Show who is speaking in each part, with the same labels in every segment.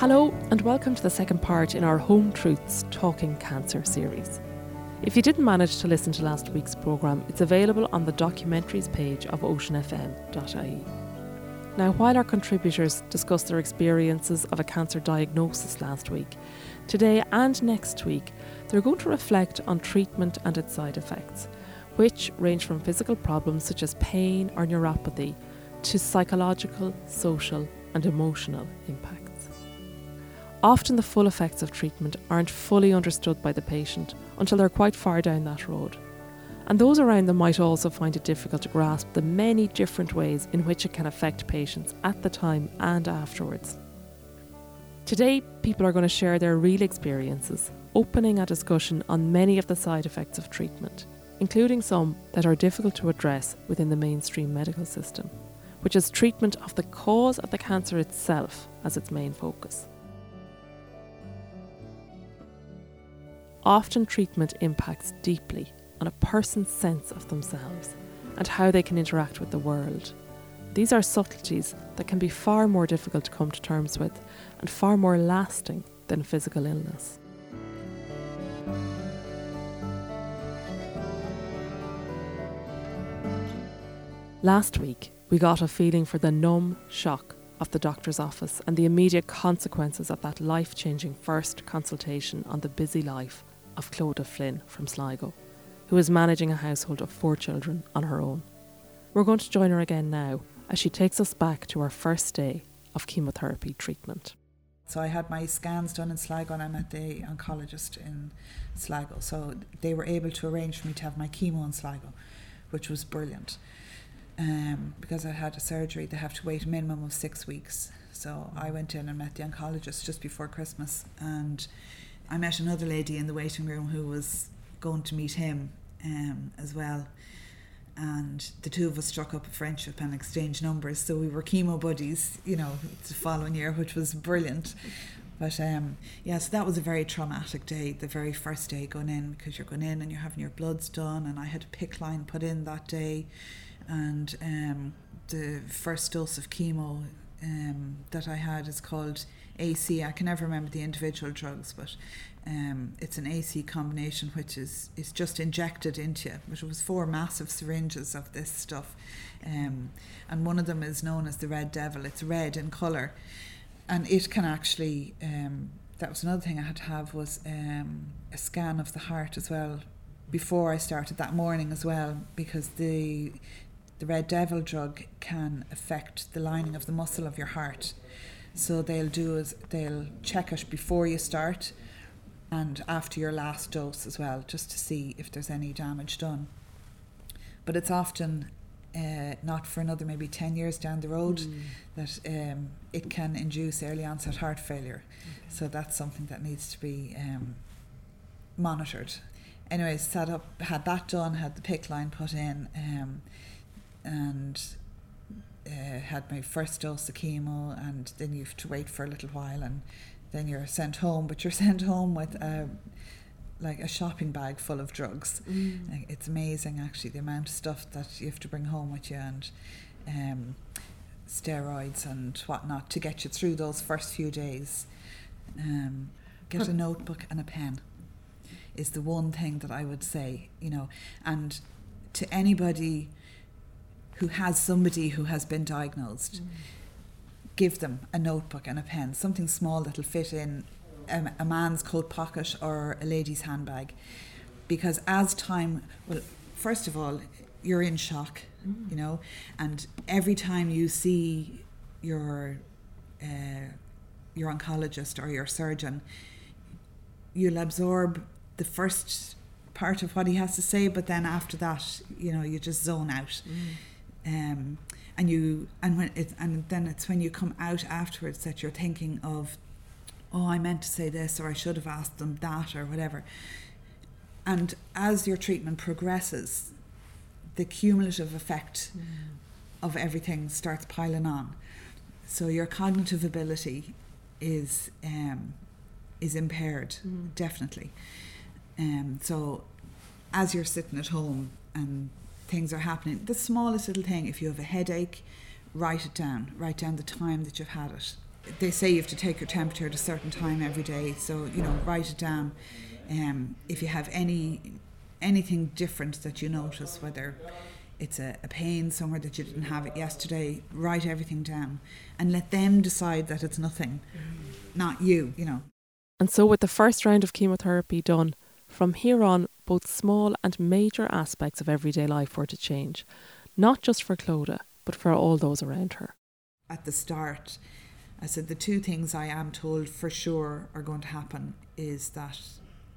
Speaker 1: Hello, and welcome to the second part in our Home Truths Talking Cancer series. If you didn't manage to listen to last week's programme, it's available on the documentaries page of oceanfm.ie. Now, while our contributors discussed their experiences of a cancer diagnosis last week, today and next week, they're going to reflect on treatment and its side effects, which range from physical problems such as pain or neuropathy to psychological, social, and emotional impacts. Often the full effects of treatment aren't fully understood by the patient until they're quite far down that road. And those around them might also find it difficult to grasp the many different ways in which it can affect patients at the time and afterwards. Today, people are going to share their real experiences, opening a discussion on many of the side effects of treatment, including some that are difficult to address within the mainstream medical system, which is treatment of the cause of the cancer itself as its main focus. Often, treatment impacts deeply on a person's sense of themselves and how they can interact with the world. These are subtleties that can be far more difficult to come to terms with and far more lasting than physical illness. Last week, we got a feeling for the numb shock of the doctor's office and the immediate consequences of that life changing first consultation on the busy life of Clodagh Flynn from Sligo, who is managing a household of four children on her own. We're going to join her again now as she takes us back to our first day of chemotherapy treatment.
Speaker 2: So I had my scans done in Sligo and I met the oncologist in Sligo. So they were able to arrange for me to have my chemo in Sligo, which was brilliant. Um, because I had a surgery, they have to wait a minimum of six weeks. So I went in and met the oncologist just before Christmas and I met another lady in the waiting room who was going to meet him um, as well. And the two of us struck up a friendship and exchanged numbers. So we were chemo buddies, you know, the following year, which was brilliant. But um, yeah, so that was a very traumatic day, the very first day going in, because you're going in and you're having your bloods done. And I had a PICC line put in that day. And um, the first dose of chemo um, that I had is called AC. I can never remember the individual drugs, but um, it's an AC combination which is is just injected into you. But it was four massive syringes of this stuff, um, and one of them is known as the Red Devil. It's red in color, and it can actually. Um, that was another thing I had to have was um, a scan of the heart as well before I started that morning as well because the the red devil drug can affect the lining of the muscle of your heart so they'll do is they'll check it before you start and after your last dose as well, just to see if there's any damage done. But it's often uh, not for another maybe 10 years down the road mm. that um, it can induce early onset heart failure. Okay. So that's something that needs to be um, monitored. Anyways, set up, had that done, had the PICC line put in, um, and uh, had my first dose of chemo, and then you have to wait for a little while, and then you're sent home. But you're sent home with a like a shopping bag full of drugs. Mm. Like, it's amazing actually the amount of stuff that you have to bring home with you, and um, steroids and whatnot to get you through those first few days. Um, get a notebook and a pen is the one thing that I would say, you know, and to anybody who has somebody who has been diagnosed, mm. give them a notebook and a pen, something small that'll fit in a, a man's coat pocket or a lady's handbag. Because as time, well, first of all, you're in shock, mm. you know, and every time you see your uh, your oncologist or your surgeon, you'll absorb the first part of what he has to say, but then after that, you know, you just zone out. Mm um, and you and when it and then it's when you come out afterwards that you're thinking of oh I meant to say this or I should have asked them that or whatever and as your treatment progresses the cumulative effect mm. of everything starts piling on so your cognitive ability is um, is impaired mm. definitely um, so as you're sitting at home and things are happening. The smallest little thing, if you have a headache, write it down. Write down the time that you've had it. they say you have to take your temperature at a certain time every day. So you know, write it down. Um, if you have any anything different that you notice, whether it's a, a pain somewhere that you didn't have it yesterday, write everything down and let them decide that it's nothing, not you. You know.
Speaker 1: And so, with the first round of chemotherapy done, from here on, both small and major aspects of everyday life were to change, not just for Clodagh, but for all those around her.
Speaker 2: At the start, I said the two things I am told for sure are going to happen is that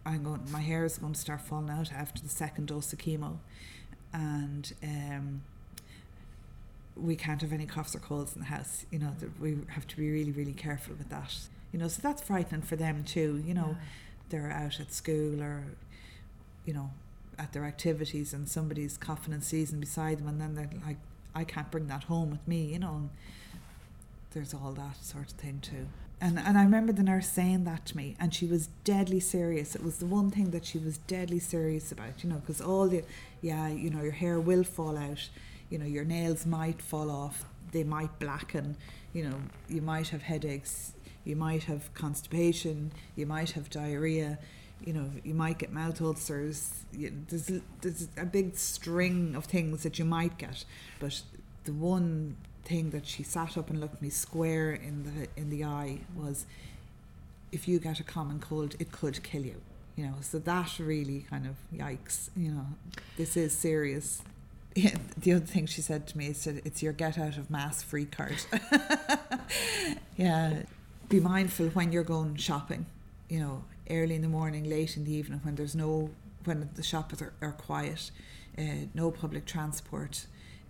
Speaker 2: I'm going, my hair is going to start falling out after the second dose of chemo, and um, we can't have any coughs or colds in the house. You know, that we have to be really, really careful with that. You know, so that's frightening for them too. You know, yeah. they're out at school or, you know, at their activities, and somebody's coughing and sneezing beside them, and then they're like, I can't bring that home with me. You know. And, there's all that sort of thing too. And, and I remember the nurse saying that to me, and she was deadly serious. It was the one thing that she was deadly serious about, you know, because all the, yeah, you know, your hair will fall out, you know, your nails might fall off, they might blacken, you know, you might have headaches, you might have constipation, you might have diarrhea, you know, you might get mouth ulcers. There's, there's a big string of things that you might get, but the one thing that she sat up and looked me square in the in the eye was if you get a common cold it could kill you you know? So that really kind of yikes you know? This is serious. Yeah, the other thing she said to me is that it's your get out of mass free card. Yeah. Be mindful when you're going shopping you know early in the morning late in the evening when there's no when the shops are, are quiet uh, no public transport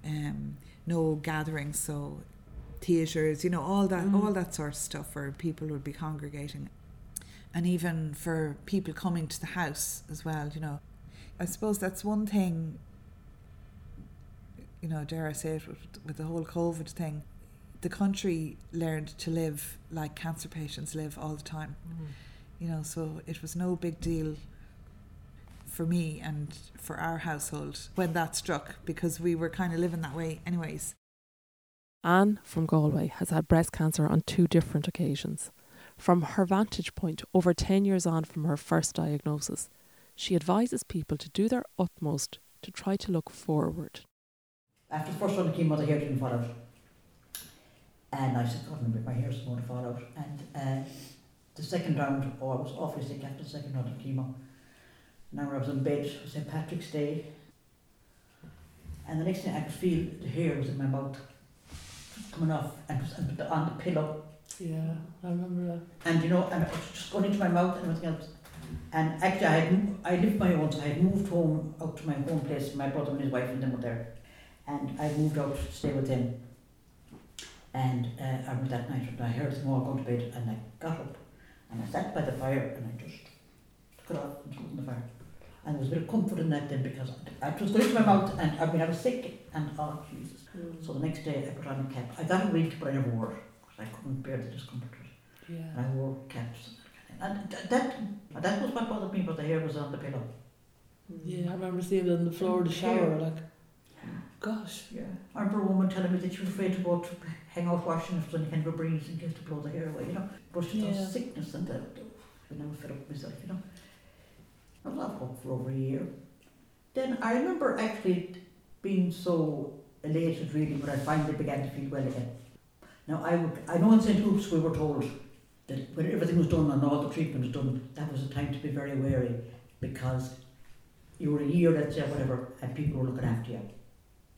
Speaker 2: um, no gatherings, so theatres, you know, all that, mm. all that sort of stuff where people would be congregating, and even for people coming to the house as well. You know, I suppose that's one thing. You know, dare I say it, with, with the whole COVID thing, the country learned to live like cancer patients live all the time. Mm. You know, so it was no big deal for me and for our household when that struck because we were kind of living that way anyways.
Speaker 1: Anne from Galway has had breast cancer on two different occasions. From her vantage point, over 10 years on from her first diagnosis, she advises people to do their utmost to try to look forward.
Speaker 3: After the first one came out, the hair didn't fall out. And I said, God, my hair's going to fall out. And uh, the second round, oh, I was awfully sick after the second round of chemo. Now I was in bed, it was St. Patrick's Day, and the next thing I could feel the hair was in my mouth coming off and was on the pillow.
Speaker 4: Yeah, I remember that.
Speaker 3: And you know, and it was just going into my mouth and everything else. And actually, I had I lived my own, so I had moved home out to my home place. My brother and his wife and them were there, and I moved out to stay with them. And uh, I remember that night, and I heard them all going to bed, and I got up, and I sat by the fire, and I just took it off and threw it in the fire. And there was a bit of comfort in that then because I was going into my mouth and I mean I was sick and oh Jesus. Mm. So the next day I put on a cap. I got a wig but I never wore it because I couldn't bear the discomfort. Yeah. And I wore caps. And that, that that was what bothered me, but the hair was on the pillow.
Speaker 4: Yeah, I remember seeing it on the floor of the shower, like, gosh.
Speaker 3: Yeah. I remember a woman telling me that she was afraid to go to hang out washing if there was any kind of a breeze in case to blow the hair away, you know. But she yeah. sickness and that, I never fed up with myself, you know. I was off work for over a year. Then I remember actually being so elated really when I finally began to feel well again. Now I would, I know in St. Luke's we were told that when everything was done and all the treatment was done, that was a time to be very wary because you were a year, let's say, whatever, and people were looking after you.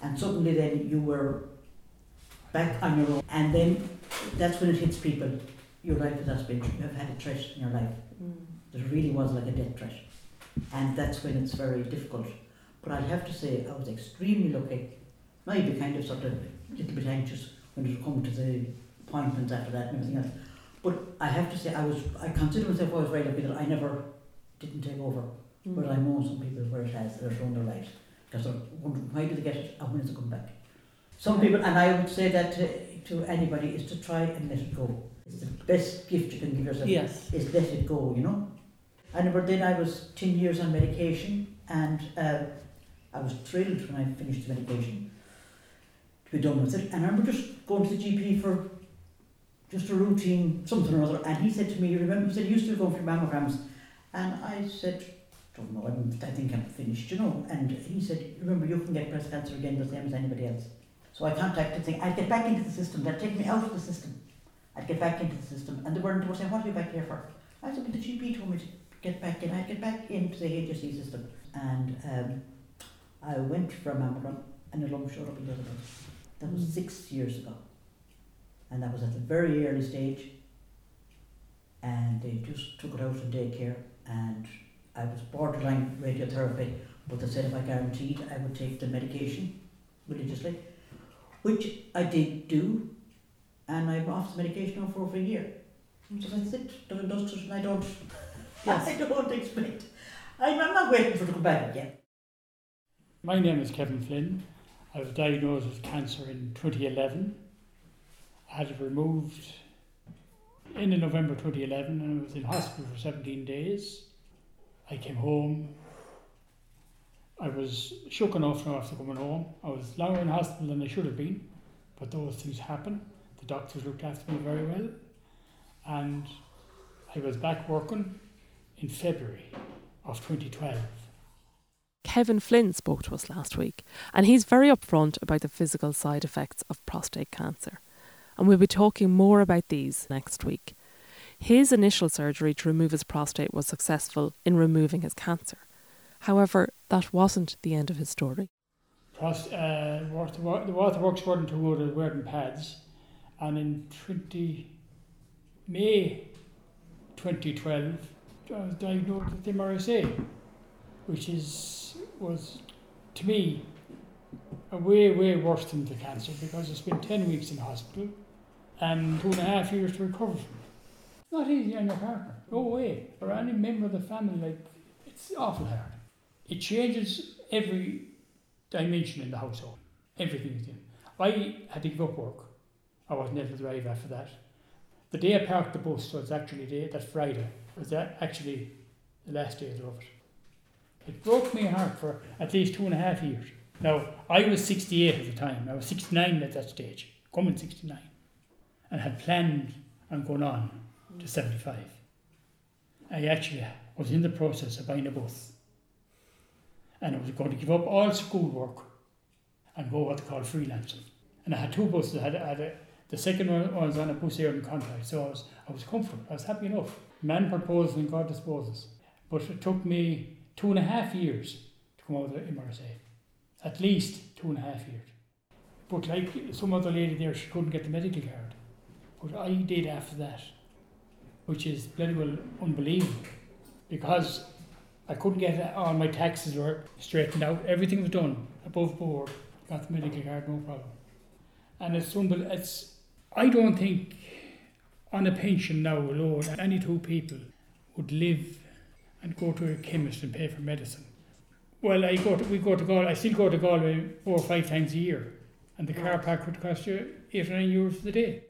Speaker 3: And suddenly then you were back on your own. And then that's when it hits people. Your life has been, you have had a threat in your life. Mm. There really was like a death threat and that's when it's very difficult. But i have to say I was extremely lucky. Maybe kind of sort of a little bit anxious when it come to the appointments after that and everything else. But I have to say I was I consider myself always very lucky that I never didn't take over. Mm. But I know some people where it has they're thrown their lives because they're wondering why do they get it and when does it come back. Some people and I would say that to, to anybody is to try and let it go. It's the best gift you can give yourself.
Speaker 4: Yes.
Speaker 3: Is let it go, you know. I remember then I was 10 years on medication and uh, I was thrilled when I finished the medication to be done with it. And I remember just going to the GP for just a routine something or other. And he said to me, You remember, he said, you still go for mammograms? And I said, don't know, I'm, I think I'm finished, you know. And he said, remember, you can get breast cancer again the same as anybody else. So I contacted the thing, I'd get back into the system, they'd take me out of the system. I'd get back into the system. And they were, they were saying, what are you back here for? I said, but the GP told me to get back in. I'd get back into the HSE system. And um, I went from a mammogram and a lump showed up in the other. That was six years ago. And that was at the very early stage. And they just took it out in daycare. And I was borderline radiotherapy, but they said if I guaranteed I would take the medication religiously, which I did do. And I'm off the medication now for over a year. So that's it, and dusted, and I don't,
Speaker 4: Yes.
Speaker 3: I don't expect, I'm, I'm not waiting for it to come back again.
Speaker 5: My name is Kevin Flynn. I was diagnosed with cancer in 2011. I had it removed in November 2011 and I was in hospital for 17 days. I came home. I was shook enough now after coming home. I was longer in hospital than I should have been, but those things happen. The doctors looked after me very well. And I was back working in February of 2012.
Speaker 1: Kevin Flynn spoke to us last week, and he's very upfront about the physical side effects of prostate cancer. And we'll be talking more about these next week. His initial surgery to remove his prostate was successful in removing his cancer. However, that wasn't the end of his story.
Speaker 5: Pros- uh, water, wa- waterworks weren't good wearing pads, and in 20 May 2012, I was diagnosed with MRSA, which is was to me a way way worse than the cancer because I spent 10 weeks in hospital and two and a half years to recover from it. Not easy on your partner, no way, or any member of the family. Like it's awful hard. It changes every dimension in the household. Everything is in. I had to give up work. I wasn't able to drive after that. The day I parked the bus was actually the, that Friday. Was that actually the last day of it. It broke my heart for at least two and a half years. Now I was 68 at the time. I was 69 at that stage, coming 69, and had planned on going on to 75. I actually was in the process of buying a bus and I was going to give up all schoolwork and go what they call freelancing. And I had two buses. I had, I had a, the second one was on a bus here in contract, so I was I was comfortable. I was happy enough. Man proposes and God disposes. But it took me two and a half years to come out of MRSA. At least two and a half years. But like some other lady there, she couldn't get the medical card. But I did after that, which is bloody well unbelievable. Because I couldn't get all my taxes were straightened out. Everything was done above board. Got the medical card, no problem. And it's unbel- It's I don't think on a pension now alone any two people would live and go to a chemist and pay for medicine. Well, I go to, we go to Galway. I still go to Galway four or five times a year, and the car park would cost you eight or nine euros a day.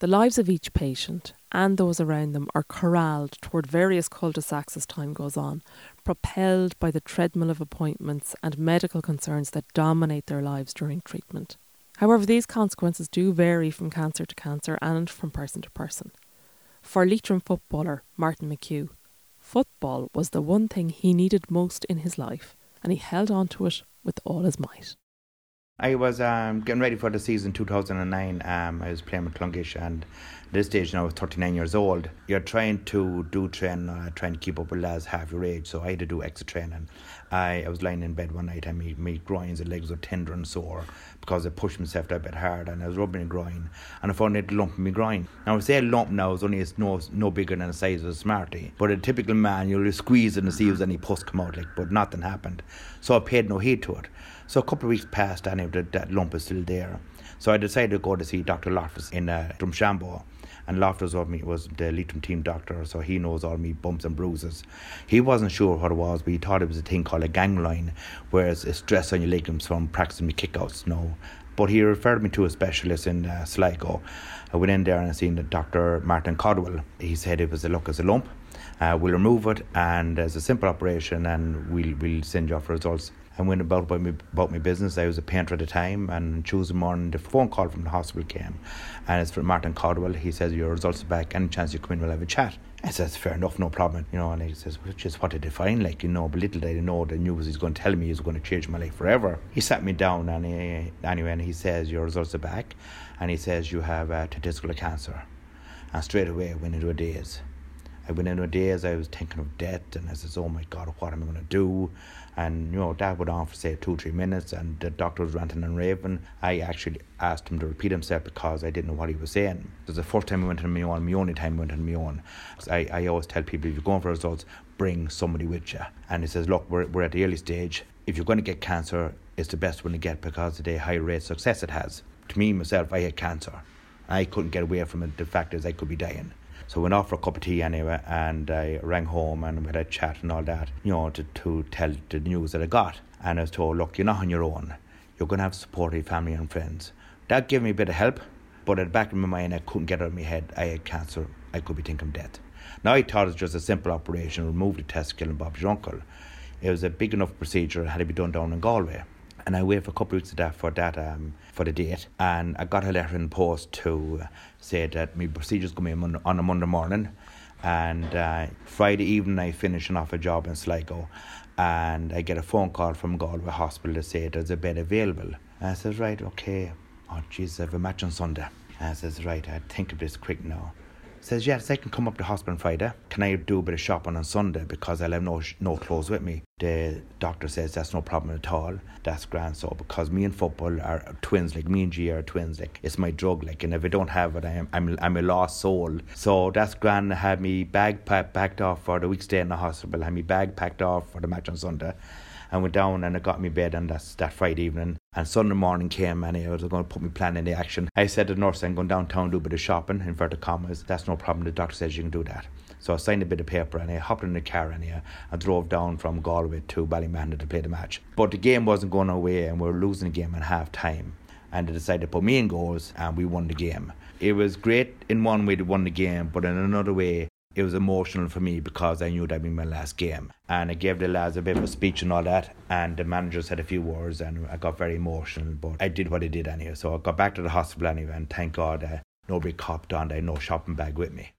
Speaker 1: The lives of each patient and those around them are corralled toward various cul-de-sacs as time goes on, propelled by the treadmill of appointments and medical concerns that dominate their lives during treatment. However, these consequences do vary from cancer to cancer and from person to person. For Leitrim footballer Martin McHugh, football was the one thing he needed most in his life, and he held on to it with all his might.
Speaker 6: I was um, getting ready for the season 2009. Um, I was playing with Clonguish, and at this stage now I was 39 years old. You're trying to do training, uh, trying to keep up with lads half your age, so I had to do extra training. I, I was lying in bed one night and my, groins and legs were tender and sore because I pushed myself a bit hard and I was rubbing my groin and I found a lump in my groin. Now I say a lump now is only it's no, no bigger than the size of a Smartie, but a typical man you'll squeeze it and see if any pus come out like, but nothing happened. So I paid no heed to it. So a couple of weeks passed and that, that lump is still there. So I decided to go to see Dr. Loftus in uh, Drumshanbo. And Loftus of me was the Leitrim team doctor, so he knows all me bumps and bruises. He wasn't sure what it was, but he thought it was a thing called a ganglion, where it's, stress on your ligaments from practicing me kickouts. No, but he referred me to a specialist in uh, Sligo. I went in there and I seen Dr. Martin Caldwell. He said it was a look as a lump. Uh, we'll remove it, and it's a simple operation, and we'll we'll send you off results. I went about about my, about my business. I was a painter at the time, and Tuesday morning the phone call from the hospital came, and it's from Martin Caldwell. He says your results are back. Any chance you come in, we'll have a chat. I says fair enough, no problem. You know, and he says, well, just what I define. Like you know, but little did I know the news he's going to tell me is going to change my life forever. He sat me down and he, anyway, and he says your results are back, and he says you have uh, testicular cancer, and straight away I went into a daze. I went in a daze. I was thinking of death, and I says, "Oh my God, what am I to do?" And you know that went on for say two, three minutes, and the doctor was ranting and raving. I actually asked him to repeat himself because I didn't know what he was saying. It was the first time I went on my own, my only time I went on my own. So I, I always tell people if you're going for results, bring somebody with you. And he says, "Look, we're we're at the early stage. If you're going to get cancer, it's the best one to get because of the high rate of success it has." To me myself, I had cancer. I couldn't get away from it. The fact is, I could be dying. So went off for a cup of tea anyway, and I rang home and we had a chat and all that, you know, to, to tell the news that I got. And I was told, look, you're not on your own. You're going to have support family and friends. That gave me a bit of help, but at the back of my mind, I couldn't get out of my head. I had cancer. I could be thinking of death. Now I thought it was just a simple operation, remove the testicle and Bob's uncle. It was a big enough procedure. It had to be done down in Galway and I waited for a couple of weeks of that for that um, for the date. And I got a letter in the post to say that my procedure's going to be on a Monday morning. And uh, Friday evening, I finishing off a job in Sligo, and I get a phone call from Galway Hospital to say there's a bed available. And I says, right, okay. Oh, jeez, I have a match on Sunday. And I says, right, I think of this quick now says, Yes, I can come up to hospital on Friday. Can I do a bit of shopping on Sunday because I'll have no, no clothes with me? The doctor says that's no problem at all. That's grand. So, because me and football are twins, like me and G are twins, like it's my drug, like, and if I don't have it, I am, I'm, I'm a lost soul. So, that's grand. I had me bag packed off for the week stay in the hospital, I had me bag packed off for the match on Sunday and went down and I got me bed and that's that Friday evening. And Sunday morning came and I was going to put my plan into action. I said to the nurse, I'm going downtown, do a bit of shopping, inverted commas. That's no problem. The doctor says you can do that. So I signed a bit of paper and I hopped in the car and I, drove down from Galway to Ballymahon to play the match. But the game wasn't going away and we were losing the game in half time. And they decided to put me in goals and we won the game. It was great in one way to win the game, but in another way, it was emotional for me because I knew that'd be my last game. And I gave the lads a bit of a speech and all that, and the manager said a few words, and I got very emotional. But I did what I did anyway. So I got back to the hospital anyway, and thank God uh, nobody copped on. I had no shopping bag with me.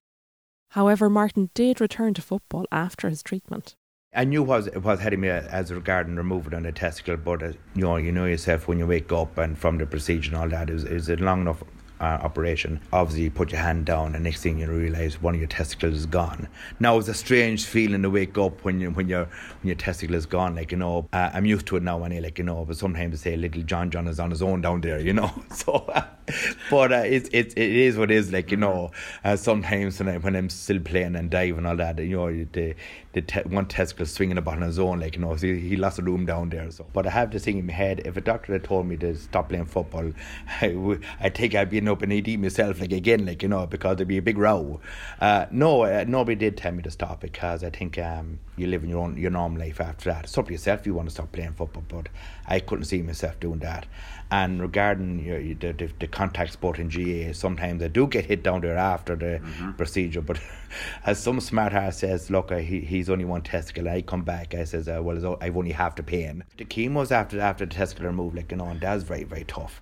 Speaker 1: However, Martin did return to football after his treatment.
Speaker 6: I knew what was, was heading me as regarding removing on the testicle, but uh, you know, you know yourself when you wake up and from the procedure and all that, it was, it was a long enough uh, operation, obviously you put your hand down, and next thing you realise one of your testicles is gone. Now it's a strange feeling to wake up when you when your when your testicle is gone. Like you know, uh, I'm used to it now, anyway. Like you know, but sometimes they say little John John is on his own down there. You know, so. but uh, it's it, it is what it is. Like you know, uh, sometimes when, I, when I'm still playing and diving and all that, you know, the the te- one testicle swinging about his own. Like you know, so he, he lost a room down there. So, but I have this thing in my head. If a doctor had told me to stop playing football, I think I'd be an open AD myself. Like again, like you know, because there'd be a big row. Uh, no, uh, nobody did tell me to stop because I think um, you live in your own your normal life after that. It's up to yourself you want to stop playing football. But I couldn't see myself doing that. And regarding your, the, the, the contact sport in GAA, sometimes they do get hit down there after the mm-hmm. procedure. But as some smart ass says, look, uh, he, he's only one testicle. I come back, I says, uh, well, I've only half the pain. The chemo's after after the testicular move, like, you know, and that's very, very tough.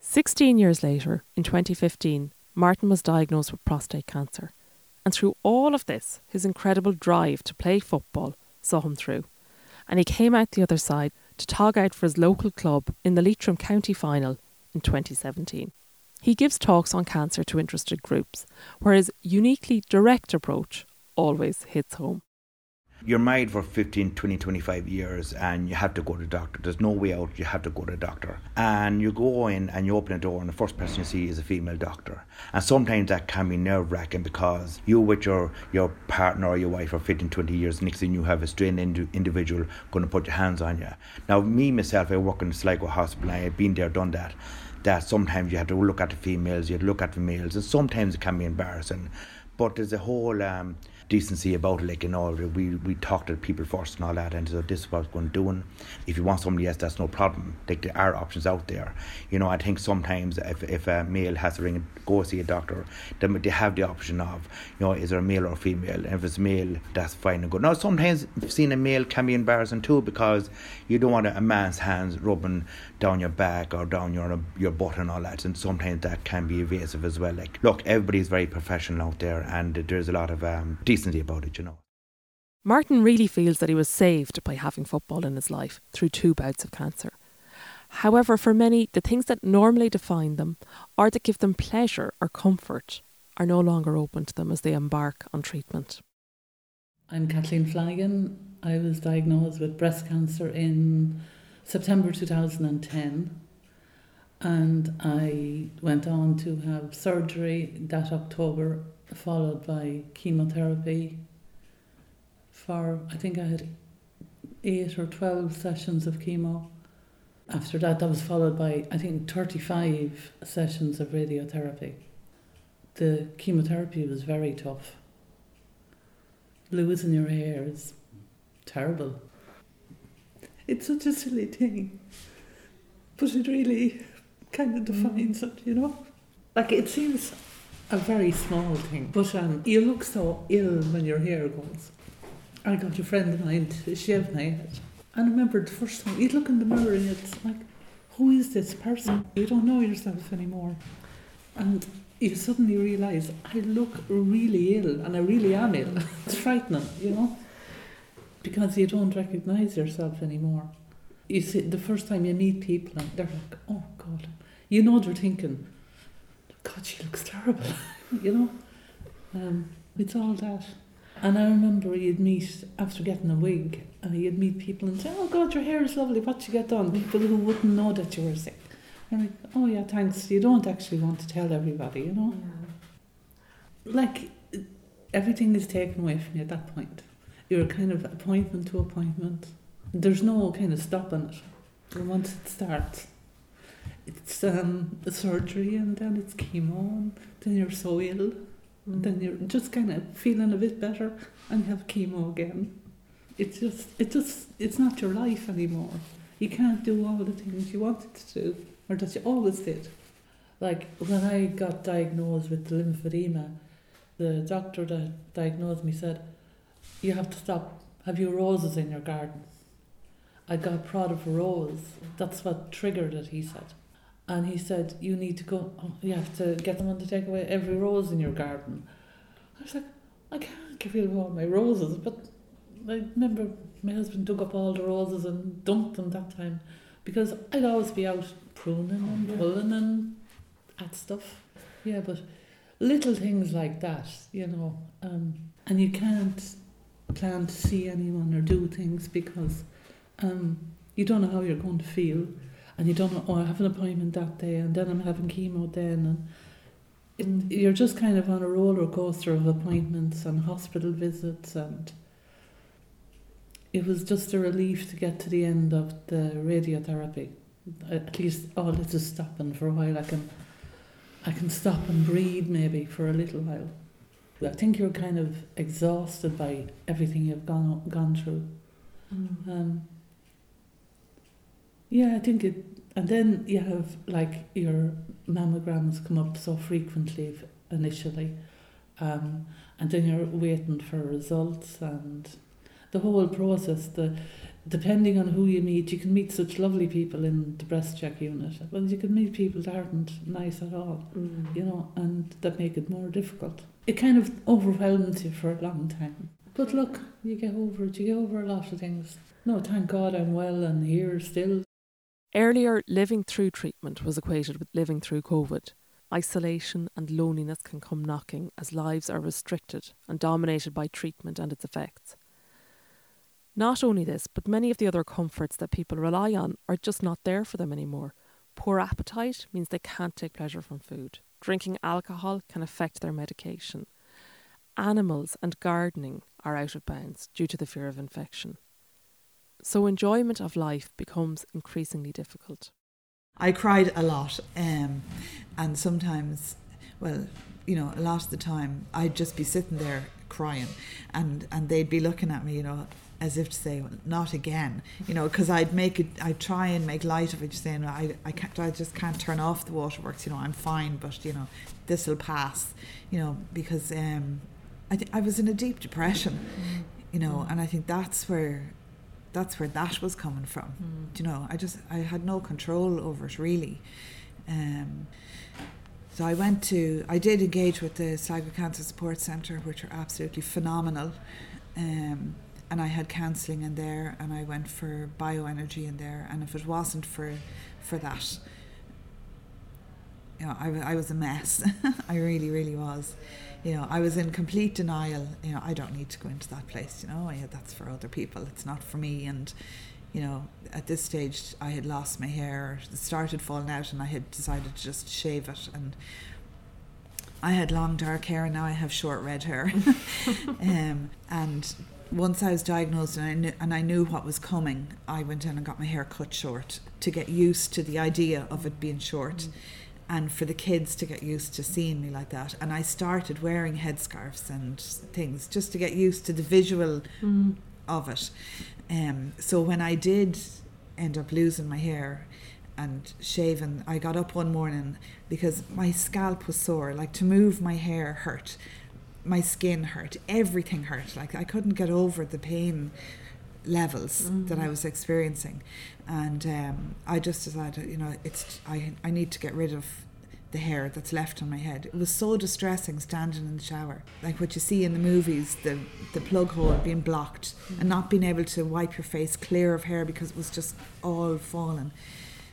Speaker 1: 16 years later, in 2015, Martin was diagnosed with prostate cancer. And through all of this, his incredible drive to play football saw him through. And he came out the other side to tog out for his local club in the Leitrim County final in 2017. He gives talks on cancer to interested groups, where his uniquely direct approach always hits home
Speaker 6: you're married for 15, 20, 25 years and you have to go to the doctor. There's no way out, you have to go to the doctor. And you go in and you open the door and the first person you see is a female doctor. And sometimes that can be nerve wracking because you with your, your partner or your wife for 15, 20 years, next thing you have a strange individual going to put your hands on you. Now, me, myself, I work in Sligo Hospital, I have been there, done that. That sometimes you have to look at the females, you have to look at the males, and sometimes it can be embarrassing. But there's a whole um, decency about it. Like you know, we we talk to people first and all that, and so this is what we're going to if you want somebody else, that's no problem. Like there are options out there. You know, I think sometimes if if a male has to ring go see a doctor, then they have the option of you know is there a male or a female. And if it's male, that's fine and good. Now sometimes seeing a male can be embarrassing too because you don't want a man's hands rubbing down your back or down your your butt and all that, and sometimes that can be evasive as well. Like look, everybody's very professional out there, and there's a lot of um, decency about it, you know.
Speaker 1: Martin really feels that he was saved by having football in his life through two bouts of cancer. However, for many, the things that normally define them or that give them pleasure or comfort are no longer open to them as they embark on treatment.
Speaker 4: I'm Kathleen Flanagan. I was diagnosed with breast cancer in September 2010 and I went on to have surgery that October, followed by chemotherapy for, I think I had eight or 12 sessions of chemo. After that, that was followed by, I think, 35 sessions of radiotherapy. The chemotherapy was very tough. Losing your hair is terrible. It's such a silly thing, but it really kind of mm. defines it, you know? Like it seems a very small thing, but um, you look so ill when your hair goes. I got a friend of mine to shave my head. And I remember the first time you look in the mirror and it's like, who is this person? You don't know yourself anymore. And you suddenly realise I look really ill and I really am ill. it's frightening, you know? Because you don't recognise yourself anymore. You see, the first time you meet people and they're like, oh God, you know they're thinking, God, she looks terrible, you know. Um, it's all that. And I remember you'd meet after getting a wig, uh, you'd meet people and say, "Oh God, your hair is lovely. What you get done?" People who wouldn't know that you were sick. And like, "Oh yeah, thanks." You don't actually want to tell everybody, you know. Yeah. Like everything is taken away from you at that point. You're kind of appointment to appointment. There's no kind of stopping it. And once it starts, it's um, surgery and then it's chemo and then you're so ill. Mm. Then you're just kind of feeling a bit better and have chemo again. It's just, it just, it's not your life anymore. You can't do all the things you wanted to do or that you always did. Like when I got diagnosed with lymphedema, the doctor that diagnosed me said, You have to stop. Have you roses in your garden? I got proud of a rose. That's what triggered it, he said. And he said, You need to go, oh, you have to get someone to take away every rose in your garden. I was like, I can't get rid of all my roses. But I remember my husband dug up all the roses and dumped them that time because I'd always be out pruning and pulling and at stuff. Yeah, but little things like that, you know, um, and you can't plan to see anyone or do things because um, you don't know how you're going to feel and you don't know, oh, I have an appointment that day, and then I'm having chemo then, and it, you're just kind of on a roller coaster of appointments and hospital visits, and it was just a relief to get to the end of the radiotherapy. At least all this is stopping for a while. I can, I can stop and breathe maybe for a little while. I think you're kind of exhausted by everything you've gone gone through. Mm. Um, yeah, I think it, and then you have like your mammograms come up so frequently initially, um, and then you're waiting for results and the whole process. The depending on who you meet, you can meet such lovely people in the breast check unit. Well, you can meet people that aren't nice at all, mm. you know, and that make it more difficult. It kind of overwhelms you for a long time. But look, you get over it. You get over a lot of things. No, thank God I'm well and here still.
Speaker 1: Earlier, living through treatment was equated with living through COVID. Isolation and loneliness can come knocking as lives are restricted and dominated by treatment and its effects. Not only this, but many of the other comforts that people rely on are just not there for them anymore. Poor appetite means they can't take pleasure from food. Drinking alcohol can affect their medication. Animals and gardening are out of bounds due to the fear of infection. So enjoyment of life becomes increasingly difficult.
Speaker 2: I cried a lot, um, and sometimes, well, you know, a lot of the time I'd just be sitting there crying, and and they'd be looking at me, you know, as if to say, well, not again, you know, because I'd make it, I'd try and make light of it, just saying, I, I can't, I just can't turn off the waterworks, you know, I'm fine, but you know, this will pass, you know, because um, I th- I was in a deep depression, you know, and I think that's where, that's where that was coming from,
Speaker 1: Mm.
Speaker 2: you know, I just, I had no control over it really, um. So I went to, I did engage with the Sligo Cancer Support Centre, which are absolutely phenomenal. Um, and I had counselling in there, and I went for bioenergy in there. And if it wasn't for, for that, you know, I, I was a mess. I really, really was. You know, I was in complete denial. You know, I don't need to go into that place. You know, yeah, that's for other people. It's not for me. And you know, at this stage, I had lost my hair. It started falling out, and I had decided to just shave it. And I had long dark hair, and now I have short red hair. um, and once I was diagnosed and I, knew, and I knew what was coming, I went in and got my hair cut short to get used to the idea of it being short. And for the kids to get used to seeing me like that. And I started wearing headscarves and things just to get used to the visual
Speaker 1: Mm.
Speaker 2: of it. Um, so when I did end up losing my hair and shaving, I got up one morning because my scalp was sore. Like to move my hair hurt, my skin hurt, everything hurt. Like I couldn't get over the pain levels that I was experiencing, and um, I just decided, you know, it's I I need to get rid of the hair that's left on my head. It was so distressing standing in the shower, like what you see in the movies, the the plug hole being blocked and not being able to wipe your face clear of hair because it was just all falling.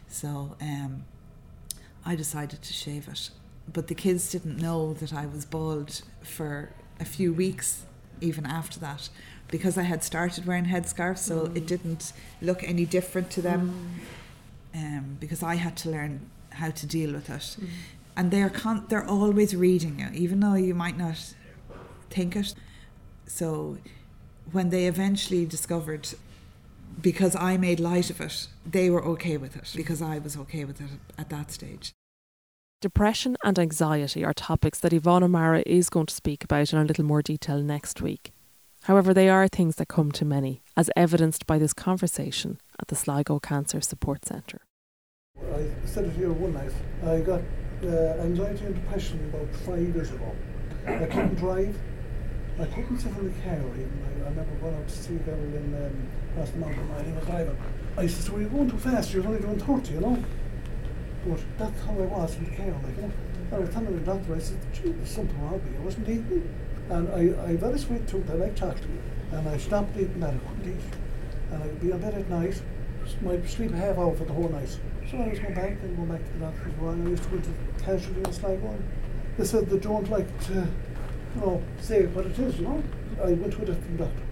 Speaker 2: So um, I decided to shave it, but the kids didn't know that I was bald for a few weeks, even after that, because I had started wearing headscarves, so it mm. didn't look any different to them. Mm. Um, because I had to learn how to deal with it, mm. and they're con- they're always reading you, even though you might not think it. So when they eventually discovered because I made light of it, they were okay with it because I was okay with it at that stage.
Speaker 1: Depression and anxiety are topics that Yvonne O'Mara is going to speak about in a little more detail next week. However, they are things that come to many, as evidenced by this conversation at the Sligo Cancer Support Centre.
Speaker 7: I said it here one night. I got uh, anxiety and depression about five years ago. I couldn't drive. I couldn't sit in the car even. I, I remember going out to see a girl in um, the mountain while he was driving. I said, so you're going too fast, you're only doing 30, you know? But that's how I was in the car? And I was telling the doctor, I said, gee, there's something wrong with me. I wasn't eating. And I, I a sweet tooth, I like chocolate. And I stopped eating that, I couldn't eat. And I'd be in bed at night, might sleep half hour for the whole night. So I was going back and going back to the doctor and going, I used to go to casualty in Sligo. and They said they don't like to, you know, say what it is, you know. I went to a different doctor.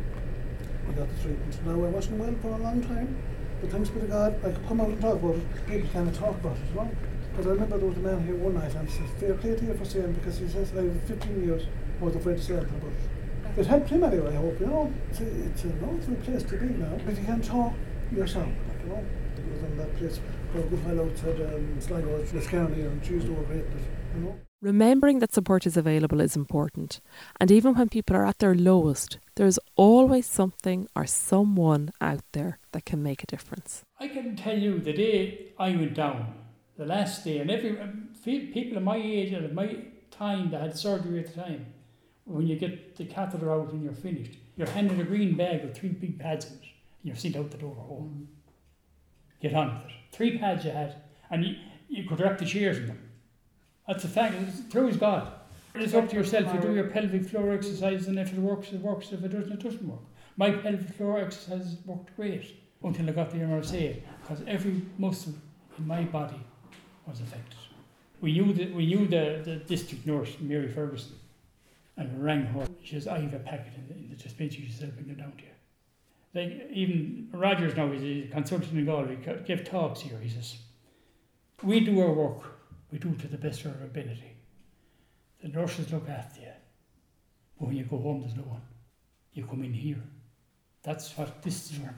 Speaker 7: I got the treatment. Now I wasn't well for a long time, but thanks be to God, I could come out and talk about it. People can't talk about it, you know. But I remember there was a man here one night and he said, fair play to you for saying, because he says, I have 15 years, was afraid to say anything about it. It helped him anyway, I hope, you know. It's a, it's a lovely place to be now. But you can talk yourself, like, you know. It was in that place for a good while outside um, Sligo, Liscarney, and Tuesday were great, but, you know.
Speaker 1: Remembering that support is available is important, and even when people are at their lowest, there is always something or someone out there that can make a difference.
Speaker 5: I can tell you the day I went down, the last day, and every um, people of my age and of my time that had surgery at the time, when you get the catheter out and you're finished, you're handed a green bag with three big pads in it, and you're sent out the door home. Mm-hmm. Get on with it. Three pads you had, and you, you could wrap the chairs in them. That's the fact. It's true as God. It's up to yourself. You do your pelvic floor exercise, and if it works, it works. If it doesn't, it doesn't work. My pelvic floor exercise worked great until I got the MRSA because every muscle in my body was affected. We knew that we knew the, the district nurse Mary Ferguson, and we rang her. She says, "I have a packet in the, in the dispensary." She said, "Bring it down to you." Like even Rogers now is a consultant in Galway. He gave talks here. He says, "We do our work. We do it to the best of our ability. The nurses look after you. But when you go home, there's no one. You come in here. That's what this is for."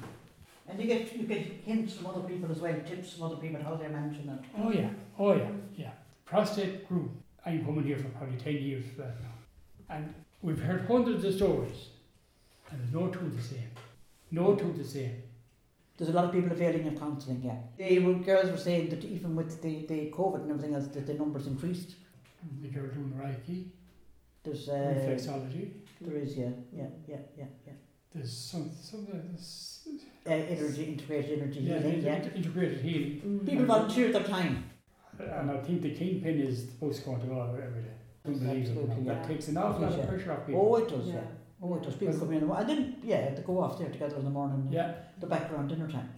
Speaker 3: And you get you get hints from other people as well, tips from other people how they're managing it.
Speaker 5: Oh yeah, oh yeah, yeah. Prostate grew. I'm coming here for probably ten years now. And We've heard hundreds of stories, and there's no two the same. No two the same.
Speaker 3: There's a lot of people availing of counselling, yeah. They were, girls were saying that even with the, the COVID and everything else, that the numbers increased.
Speaker 5: The girl doing Reiki,
Speaker 3: There's, uh,
Speaker 5: reflexology.
Speaker 3: there is, yeah, yeah, yeah, yeah, yeah.
Speaker 5: There's some, some there's,
Speaker 3: Uh, energy, integrated energy
Speaker 5: yeah,
Speaker 3: healing, yeah.
Speaker 5: integrated healing.
Speaker 3: People volunteer their time.
Speaker 5: And I think the kingpin is the post going to go every day. Unbelievable.
Speaker 3: Absolutely,
Speaker 5: That
Speaker 3: yeah.
Speaker 5: takes an awful lot of pressure off people.
Speaker 3: Oh, it does, yeah. Oh, it does. People come in, and then, yeah, they go off there together in the morning.
Speaker 5: Yeah,
Speaker 3: The back around dinner time.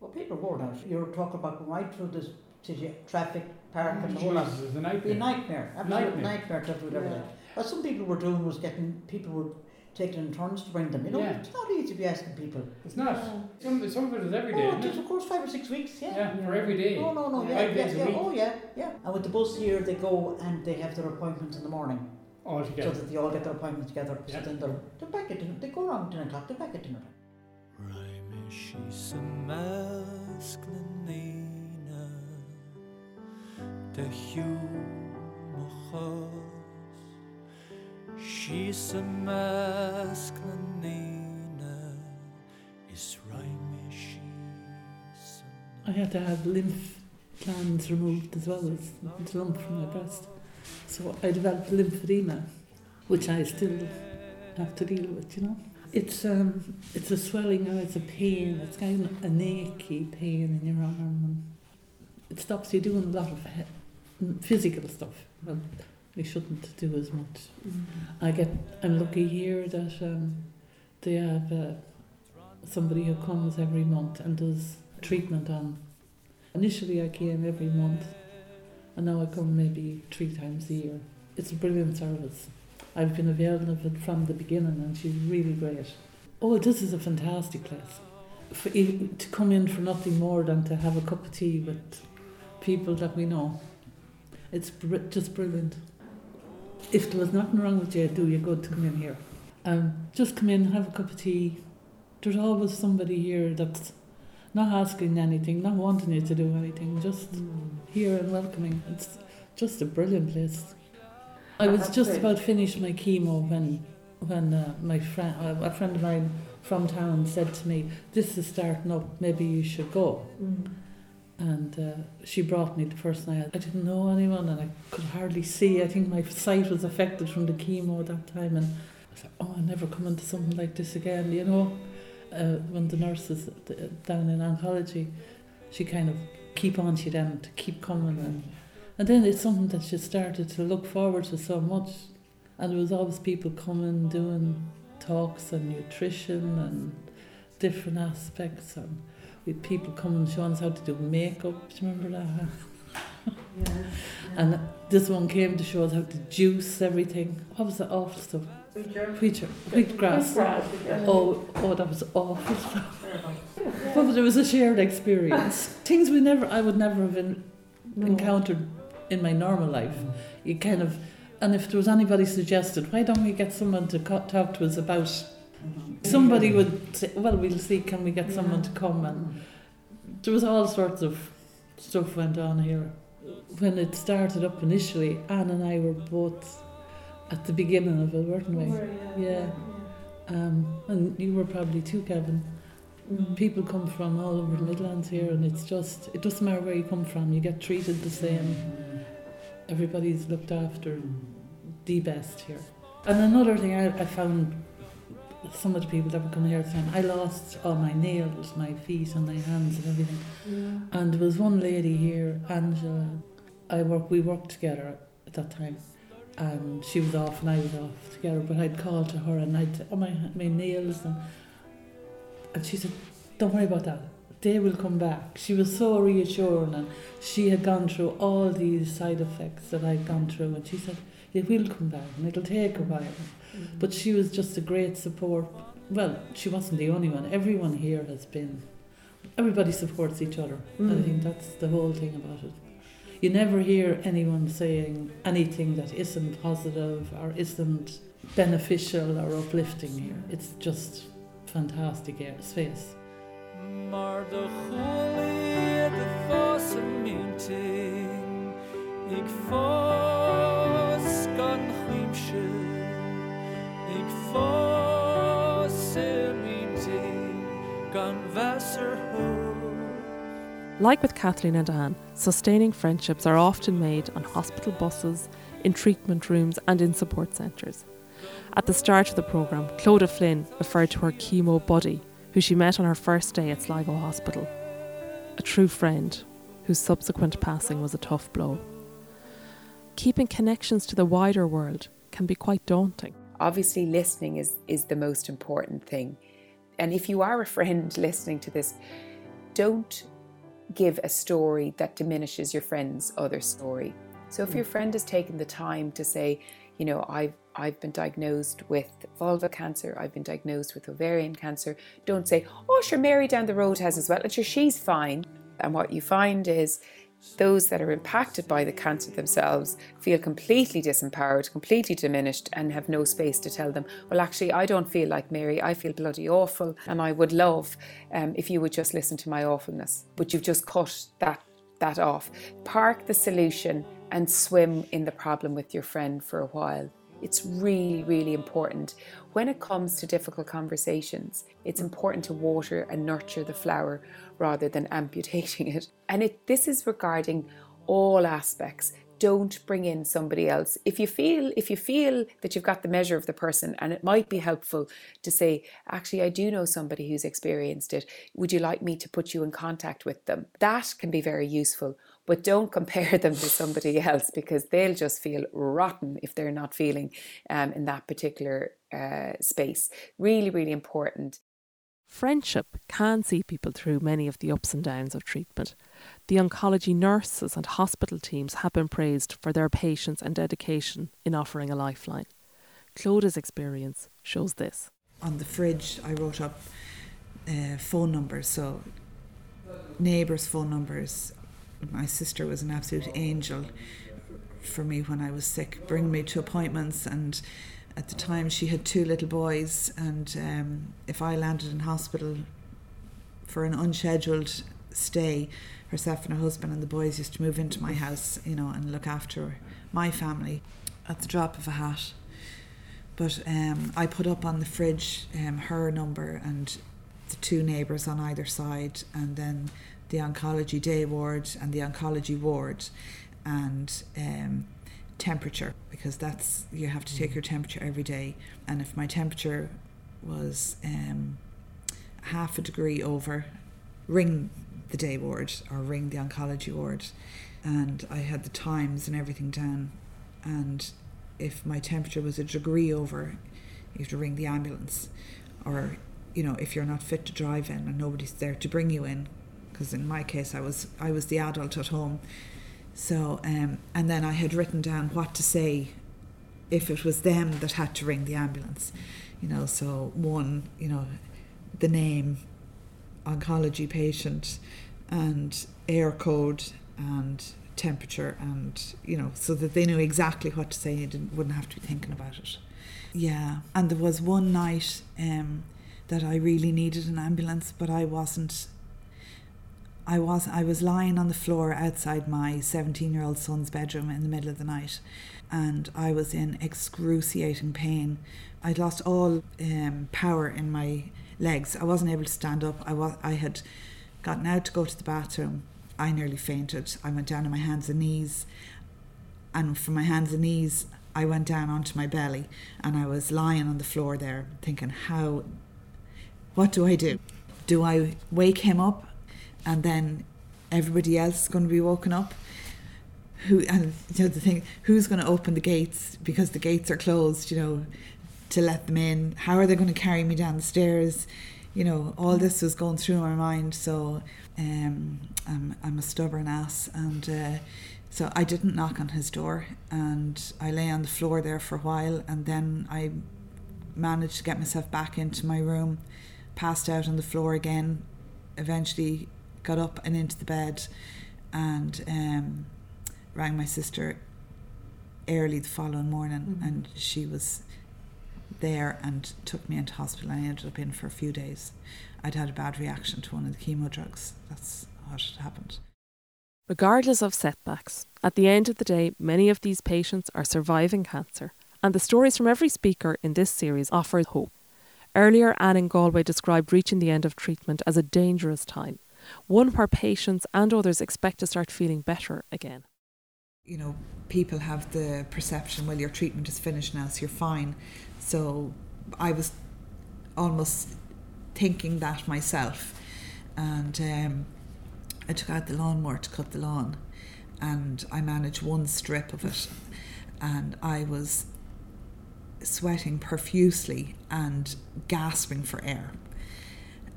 Speaker 3: Well, people are worn out. You're talking about going right through this city, traffic, park, and lot.
Speaker 5: Jesus, it's a
Speaker 3: be a
Speaker 5: nightmare.
Speaker 3: nightmare, absolute
Speaker 5: Nightmare.
Speaker 3: nightmare to do everything. What some people were doing was getting, people were taking in turns to bring them. You oh, know,
Speaker 5: Yeah.
Speaker 3: it's not easy to be asking people.
Speaker 5: It's not. Some, some of it is every day,
Speaker 3: oh,
Speaker 5: isn't
Speaker 3: it is, of course, five or six weeks, yeah.
Speaker 5: Yeah, for every day.
Speaker 3: Oh, no, no, yeah,
Speaker 5: Five
Speaker 3: yeah,
Speaker 5: days a
Speaker 3: yeah,
Speaker 5: week.
Speaker 3: oh, yeah, yeah. And with the bus here, they go and they have their appointments in the morning.
Speaker 5: All together.
Speaker 3: So that they all get their appointments together.
Speaker 5: Yeah.
Speaker 3: So then they're, they're back at dinner. They go around 10 o'clock, they're back at dinner time.
Speaker 8: She's a mask na nina is rhyme she's
Speaker 4: I had to have lymph glands removed as well as the lump from my breast. So I developed lymphedema, which I still have to deal with, you know. It's um, it's a swelling or it's a pain. It's kind of an achy pain in your arm. It stops you doing a lot of physical stuff. Well, you shouldn't do as much. I get. I'm lucky here that um, they have uh, somebody who comes every month and does treatment on. Initially, I came every month, and now I come maybe three times a year. It's a brilliant service. I've been availing of it from the beginning, and she's really great. Oh, this is a fantastic place. For, to come in for nothing more than to have a cup of tea with people that we know. It's br- just brilliant. If there was nothing wrong with you, do you good to come in here. Um, just come in, have a cup of tea. There's always somebody here that's not asking anything, not wanting you to do anything, just here and welcoming. It's just a brilliant place. I was
Speaker 3: That's
Speaker 4: just
Speaker 3: great.
Speaker 4: about finished my chemo when when uh, my friend, uh, a friend of mine from town said to me, "This is starting up. Maybe you should go." And uh, she brought me the first night. I didn't know anyone, and I could hardly see. I think my sight was affected from the chemo at that time, and I thought, "Oh, I'm never come into something like this again." You know, uh, when the nurses uh, down in oncology, she kind of keep on to them to keep coming, and and then it's something that she started to look forward to so much, and there was always people coming doing talks on nutrition and different aspects and with people coming showing us how to do makeup. Do you remember that? Yeah. And this one came to show us how to juice everything. What was the awful stuff? Wheat, wheat grass. Oh, oh, that was awful stuff. But it was a shared experience. Things we never, I would never have in, encountered in my normal life. You kind of, and if there was anybody suggested, why don't we get someone to co- talk to us about? Somebody would say, well, we'll see, can we get someone to come? And there was all sorts of stuff went on here. When it started up initially, Anne and I were both at the beginning of it, weren't we? Yeah. Um, and you were probably too, Kevin. People come from all over the Midlands here, and it's just, it doesn't matter where you come from, you get treated the same. Everybody's looked after the best here. And another thing I, I found some of the people that were coming here at the time, I lost all my nails, my feet and my hands and everything. And there was one lady here, Angela. I work. We worked together at that time, and she was off and I was off together. But I'd call to her and I'd say, "Oh my my nails," and and she said, "Don't worry about that. They will come back." She was so reassuring, and she had gone through all these side effects that I'd gone through, and she said, "It will come back, and it'll take a while." Mm-hmm. But she was just a great support. Well, she wasn't the only one. Everyone here has been. Everybody supports each other. And I think mm. that's the whole thing about it. You never hear anyone saying anything that isn't positive or isn't beneficial or uplifting here. It's just fantastic air space.
Speaker 8: Mar de chola
Speaker 1: like with Kathleen and Anne, sustaining friendships are often made on hospital buses, in treatment rooms, and in support centres. At the start of the programme, Clodagh Flynn referred to her chemo buddy, who she met on her first day at Sligo Hospital. A true friend, whose subsequent passing was a tough blow. Keeping connections to the wider world can be quite daunting.
Speaker 9: Obviously, listening is, is the most important thing. And if you are a friend listening to this, don't give a story that diminishes your friend's other story. So if your mm. friend has taken the time to say, you know, I've I've been diagnosed with vulva cancer, I've been diagnosed with ovarian cancer, don't say, oh sure Mary down the road has as well, and sure she's fine. And what you find is those that are impacted by the cancer themselves feel completely disempowered, completely diminished, and have no space to tell them, Well, actually, I don't feel like Mary, I feel bloody awful, and I would love um, if you would just listen to my awfulness. But you've just cut that, that off. Park the solution and swim in the problem with your friend for a while. It's really, really important. When it comes to difficult conversations, it's important to water and nurture the flower rather than amputating it. And it, this is regarding all aspects. Don't bring in somebody else. If you feel if you feel that you've got the measure of the person and it might be helpful to say, actually I do know somebody who's experienced it. Would you like me to put you in contact with them? That can be very useful but don't compare them to somebody else because they'll just feel rotten if they're not feeling um, in that particular uh, space. Really, really important.
Speaker 1: Friendship can see people through many of the ups and downs of treatment. The oncology nurses and hospital teams have been praised for their patience and dedication in offering a lifeline. Clodagh's experience shows this.
Speaker 2: On the fridge, I wrote up uh, phone numbers, so neighbours' phone numbers, my sister was an absolute angel for me when I was sick, bring me to appointments. And at the time, she had two little boys, and um, if I landed in hospital for an unscheduled stay, herself and her husband and the boys used to move into my house, you know, and look after my family at the drop of a hat. But um, I put up on the fridge um, her number and the two neighbours on either side, and then the oncology day ward and the oncology ward and um, temperature because that's you have to take your temperature every day. And if my temperature was um, half a degree over ring the day ward or ring the oncology ward. And I had the times and everything down. And if my temperature was a degree over you have to ring the ambulance. Or you know if you're not fit to drive in and nobody's there to bring you in. Because in my case I was I was the adult at home. So um, and then I had written down what to say if it was them that had to ring the ambulance. You know, so one, you know, the name, oncology patient, and Eircode and temperature and you know so that they knew exactly what to say and didn't, wouldn't have to be thinking about it yeah and there was one night um, that I really needed an ambulance but I wasn't I was I was lying on the floor outside my 17 year old son's bedroom in the middle of the night and I was in excruciating pain. I'd lost all um, power in my legs. I wasn't able to stand up. I was I had gotten out to go to the bathroom. I nearly fainted. I went down on my hands and knees and from my hands and knees I went down onto my belly and I was lying on the floor there thinking how what do I do? Do I wake him up and then everybody else is going to be woken up. Who and you know the thing who's going to open the gates? Because the gates are closed you know to let them in. How are they going to carry me down the stairs? You know all this was going through my mind so um, I'm, I'm a stubborn ass and uh, so I didn't knock on his door and I lay on the floor there for a while and then I managed to get myself back into my room passed out on the floor again eventually got up and into the bed and um, rang my sister early the following morning mm-hmm. and she was there and took me into hospital. and I ended up in for a few days. I'd had a bad reaction to one of the chemo drugs. That's what had happened.
Speaker 1: Regardless of setbacks, at the end of the day, many of these patients are surviving cancer, and the stories from every speaker in this series offer hope. Earlier, Anne in Galway described reaching the end of treatment as a dangerous time, one where patients and others expect to start feeling better again.
Speaker 2: You know, people have the perception, well, your treatment is finished now, so you're fine. So I was almost thinking that myself. And um, I took out the lawnmower to cut the lawn, and I managed one strip of it, and I was sweating profusely and gasping for air.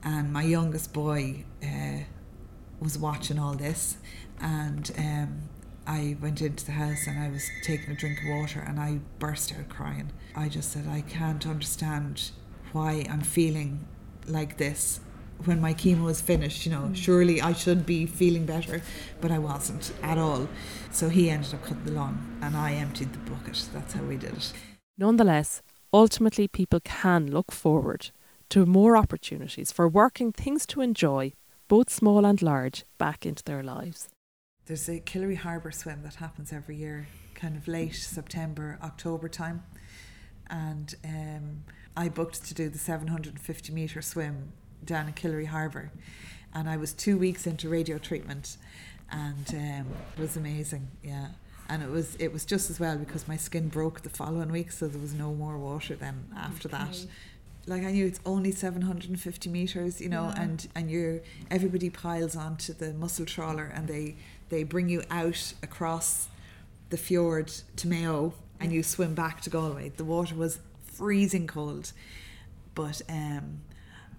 Speaker 2: And my youngest boy uh, was watching all this, and um, I went into the house and I was taking a drink of water and I burst out crying. I just said, I can't understand why I'm feeling like this when my chemo was finished. You know, mm. surely I should be feeling better, but I wasn't at all. So he ended up cutting the lawn and I emptied the bucket. That's how we did it.
Speaker 1: Nonetheless, ultimately, people can look forward to more opportunities for working things to enjoy, both small and large, back into their lives.
Speaker 2: There's a Killary Harbour swim that happens every year, kind of late September, October time. And um, I booked to do the 750 metre swim down in Killary Harbour. And I was two weeks into radio treatment and um, it was amazing, yeah. And it was it was just as well because my skin broke the following week, so there was no more water then after okay. that like I knew it's only 750 meters, you know, yeah. and and you're everybody piles onto the mussel trawler and they they bring you out across the fjord to Mayo and you swim back to Galway. The water was freezing cold, but um,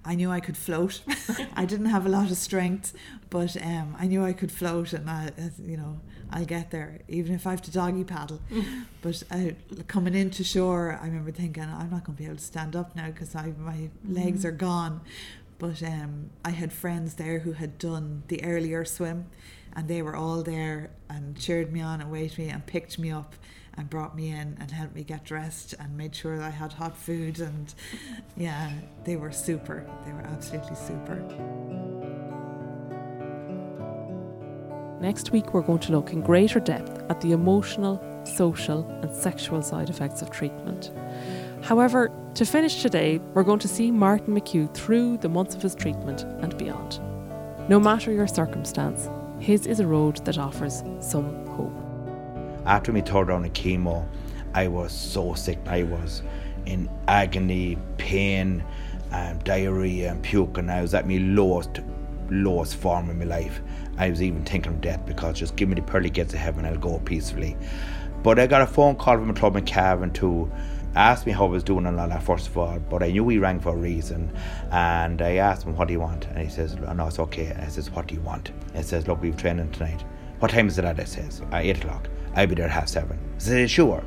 Speaker 2: I knew I could float. I didn't have a lot of strength, but um, I knew I could float, and I, you know, I'll get there, even if I have to doggy paddle. but uh, coming into shore, I remember thinking, I'm not going to be able to stand up now because my legs mm. are gone. But um, I had friends there who had done the earlier swim, and they were all there and cheered me on and waited me and picked me up and brought me in and helped me get dressed and made sure I had hot food and yeah, they were super. They were absolutely super.
Speaker 1: Next week, we're going to look in greater depth at the emotional, social, and sexual side effects of treatment. However, to finish today, we're going to see Martin McHugh through the months of his treatment and beyond. No matter your circumstance, his is a road that offers some hope.
Speaker 6: After me third round of chemo, I was so sick. I was in agony, pain, and diarrhea and puking. I was at my lowest, lowest form in my life. I was even thinking of death because just give me the pearly gates of heaven, I'll go peacefully. But I got a phone call from a club in Cavan to ask me how I was doing and all that first of all. But I knew he rang for a reason, and I asked him what do you want, and he says, "No, it's okay." I says, "What do you want?" He says, "Look, we've training tonight." What time is it at? I says, eight o'clock. I'll be there at half seven. I said, sure.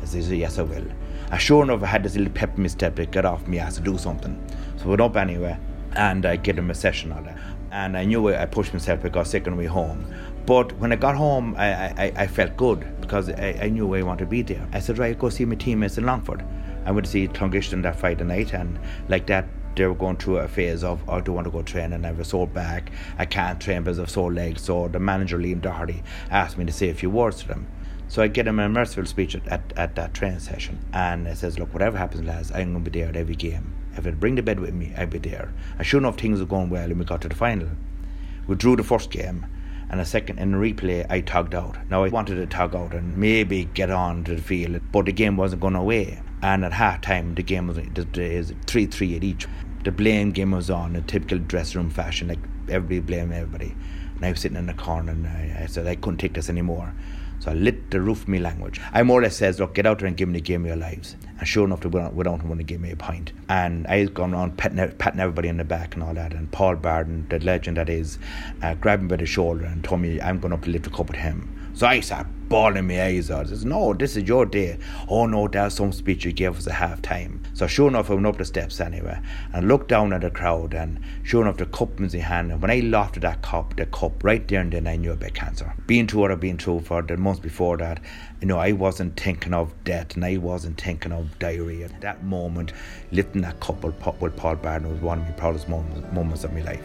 Speaker 6: I says, yes, I will. And sure enough, I had this little pep in my step to get off me ass to do something. So I went up anyway, and I get him a session on that and I knew I pushed myself because I the way home. But when I got home, I, I, I felt good because I, I knew I wanted to be there. I said, right, go see my teammates in Longford. I went to see Clongishton that Friday night, and like that, they were going through a phase of, oh, I don't want to go train, and I have a sore back. I can't train because I've sore legs. So the manager, Liam Doherty, asked me to say a few words to them. So I get him a merciful speech at, at, at that training session, and I says, look, whatever happens, lads, I'm going to be there at every game. If I'd bring the bed with me, I'd be there. And sure enough, things were going well, and we got to the final. We drew the first game, and a second in the replay, I tugged out. Now I wanted to tug out and maybe get on to the field, but the game wasn't going away. And at half time, the game was is three three at each. The blame game was on in typical dressing room fashion, like everybody blaming everybody. And I was sitting in the corner, and I, I said I couldn't take this anymore. So I lit the roof of my language. I more or less says, look, get out there and give me the game of your lives. And sure enough, they don't, we don't want to give me a pint. And I was going around patting, patting everybody in the back and all that. And Paul Barden, the legend that is, uh, grabbed me by the shoulder and told me I'm going up to lift a cup with him. So I sat bawling my eyes out. Says, No, this is your day. Oh no, that's some speech you gave us at half time. So sure enough I went up the steps anyway and looked down at the crowd and sure enough the cup was in hand and when I lifted that cup, the cup right there and then I knew about cancer. Being through what I've been through for the months before that, you know, I wasn't thinking of death and I wasn't thinking of diarrhea. That moment, lifting that cup with Paul Barden was one of my proudest moments, moments of my life.